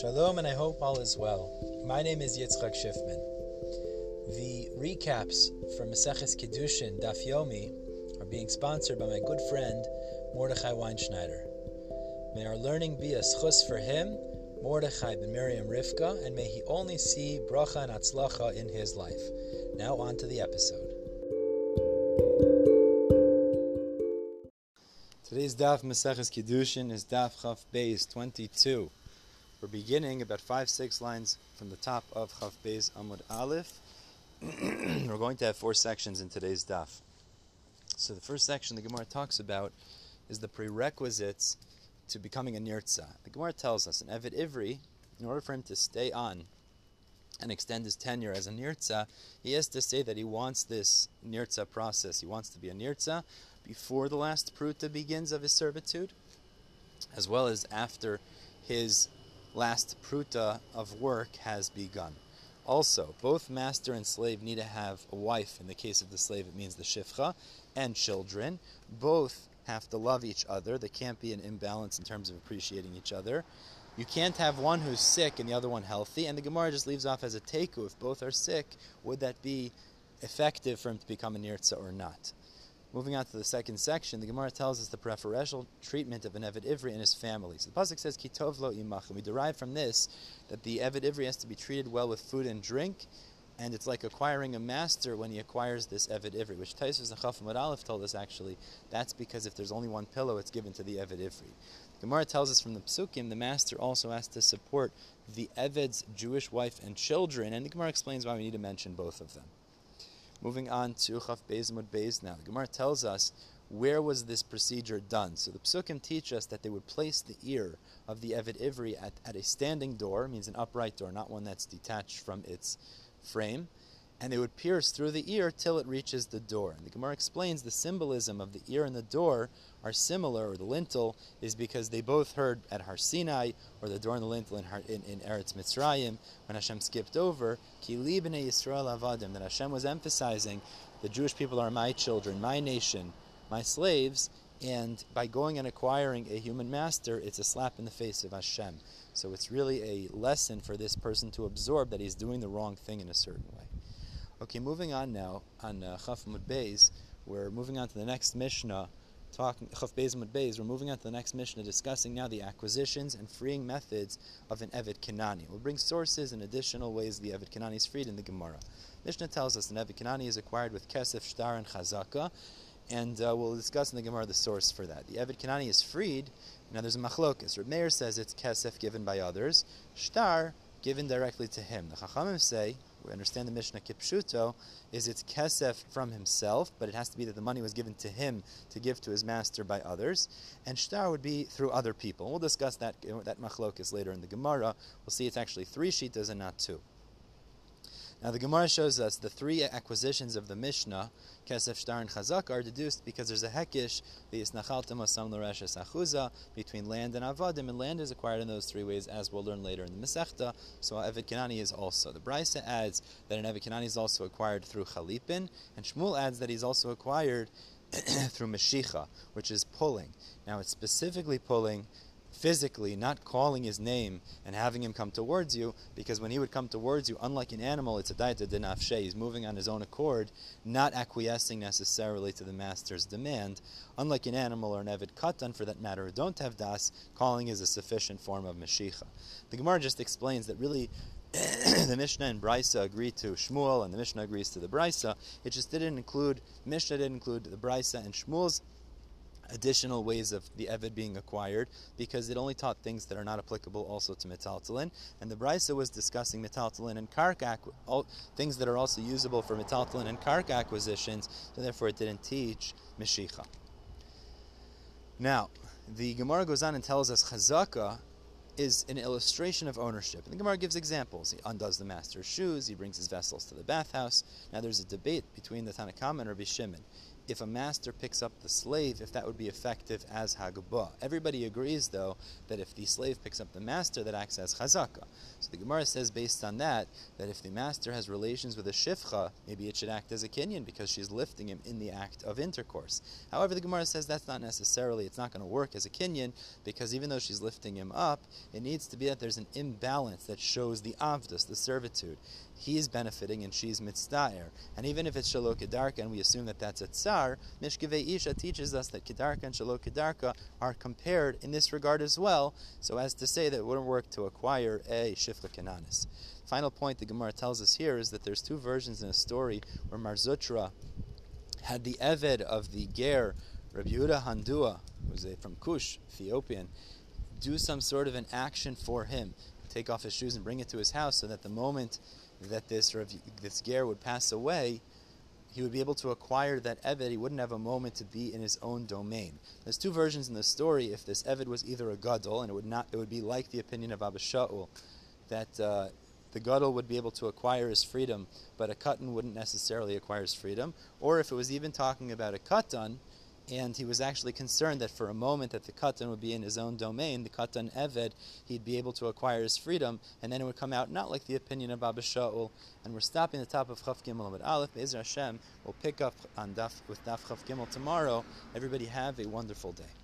Shalom, and I hope all is well. My name is Yitzchak Schiffman. The recaps from Maseches Kiddushin Daf Yomi are being sponsored by my good friend Mordechai Weinschneider. May our learning be a zchus for him, Mordechai ben Miriam Rivka, and may he only see bracha and atzlacha in his life. Now on to the episode. Today's Daf Maseches Kiddushin is Daf Chaf Beis 22. We're beginning about five, six lines from the top of Chaf Beis Amud Aleph. We're going to have four sections in today's Daf. So the first section the Gemara talks about is the prerequisites to becoming a nirtza. The Gemara tells us an Evid Ivri, in order for him to stay on and extend his tenure as a nirtza, he has to say that he wants this nirtza process. He wants to be a nirtza before the last pruta begins of his servitude, as well as after his last pruta of work has begun. Also, both master and slave need to have a wife. In the case of the slave, it means the shifcha, and children. Both have to love each other. There can't be an imbalance in terms of appreciating each other. You can't have one who's sick and the other one healthy. And the Gemara just leaves off as a teku. If both are sick, would that be effective for him to become a nirtza or not? Moving on to the second section, the Gemara tells us the preferential treatment of an Evid Ivri and his family. So the Pasuk says, Kitov lo imach. And we derive from this that the Evid Ivri has to be treated well with food and drink, and it's like acquiring a master when he acquires this Evid Ivri, which Tosfos and Chafam Aleph told us actually, that's because if there's only one pillow, it's given to the Evid Ivri. Gemara tells us from the Psukim, the master also has to support the Evid's Jewish wife and children, and the Gemara explains why we need to mention both of them. Moving on to Chaf Beis Mud now. The Gemara tells us where was this procedure done. So the Psukim teach us that they would place the ear of the Evid Ivri at, at a standing door, means an upright door, not one that's detached from its frame, and they would pierce through the ear till it reaches the door. And the Gemara explains the symbolism of the ear and the door are similar, or the lintel, is because they both heard at Har Sinai, or the door and the lintel in, in, in Eretz Mitzrayim, when Hashem skipped over, Ki b'nei Yisrael avadim, that Hashem was emphasizing, the Jewish people are my children, my nation, my slaves, and by going and acquiring a human master, it's a slap in the face of Hashem. So it's really a lesson for this person to absorb that he's doing the wrong thing in a certain way. Okay, moving on now on uh, Chaf Beis, we're moving on to the next Mishnah talking Chaf Beis Beis, we're moving on to the next Mishnah, discussing now the acquisitions and freeing methods of an Evid Kanani. We'll bring sources and additional ways the Evid Kanani is freed in the Gemara. Mishnah tells us an Evid Kanani is acquired with Kesef, Shtar, and Chazaka, and uh, we'll discuss in the Gemara the source for that. The Evid Kanani is freed. Now there's a machlokas. Reb Meir says it's Kesef given by others, Shtar given directly to him. The Chachamim say we understand the Mishnah Kipshuto, is it's kesef from himself, but it has to be that the money was given to him to give to his master by others, and shtar would be through other people. We'll discuss that that machlokas later in the Gemara. We'll see it's actually three shitas and not two. Now the Gemara shows us the three acquisitions of the Mishnah, Kesef, Shtar, and Chazak, are deduced because there's a hekish, the Isnachaltim Asam Lareshes Achuza, between land and Avadim, and land is acquired in those three ways, as we'll learn later in the Masechta. So Evid Kanani is also. The Brisa adds that an Evid Kanani is also acquired through Chalipin, and Shmuel adds that he's also acquired through Meshicha, which is pulling. Now it's specifically pulling physically, not calling his name and having him come towards you, because when he would come towards you, unlike an animal, it's a daita dinafshe, he's moving on his own accord, not acquiescing necessarily to the master's demand. Unlike an animal or an evid katan, for that matter, who don't have das, calling is a sufficient form of meshicha. The Gemara just explains that really the Mishnah and Brisa agree to Shmuel, and the Mishnah agrees to the Brisa. It just didn't include Mishnah didn't include the Brisa and Shmuel's additional ways of the Evid being acquired because it only taught things that are not applicable also to metaltalin. And the Brisa was discussing metaltalin and kark all, things that are also usable for metaltalin and kark acquisitions, so therefore it didn't teach Meshicha. Now, the Gemara goes on and tells us Chazaka is an illustration of ownership. And the Gemara gives examples. He undoes the master's shoes, he brings his vessels to the bathhouse. Now there's a debate between the Tanna Kamma and Rabbi Shimon if a master picks up the slave, if that would be effective as Hagabah. Everybody agrees, though, that if the slave picks up the master, that acts as Chazaka. So the Gemara says, based on that, that if the master has relations with a Shifcha, maybe it should act as a Kinyan because she's lifting him in the act of intercourse. However, the Gemara says that's not necessarily, it's not going to work as a Kinyan because even though she's lifting him up, it needs to be that there's an imbalance that shows the Avdus, the servitude he's benefiting and she's mitzdair. And even if it's shalok kedarka, and we assume that that's a tsar, Mishkevei Isha teaches us that kedarka and shalok kedarka are compared in this regard as well, so as to say that it wouldn't work to acquire a shifcha kananis. Final point the Gemara tells us here is that there's two versions in a story where Mar Zutra had the Eved of the Ger, Rabbi Handua, who's a, from Kush, Ethiopian, do some sort of an action for him. Take off his shoes and bring it to his house so that the moment that this this ger would pass away, he would be able to acquire that Eved. He wouldn't have a moment to be in his own domain. There's two versions in the story. If this Eved was either a gadol, and it would not, it would be like the opinion of Abba Shaul, that uh, the gadol would be able to acquire his freedom, but a katan wouldn't necessarily acquire his freedom. Or if it was even talking about a katan, and he was actually concerned that for a moment that the katan would be in his own domain, the katan eved, he'd be able to acquire his freedom, and then it would come out not like the opinion of Abba Shaul. And we're stopping the top of Chaf Gimel Amid Aleph. Be'ezer Hashem, we'll pick up on Daf with Daf Chaf Gimel tomorrow. Everybody have a wonderful day.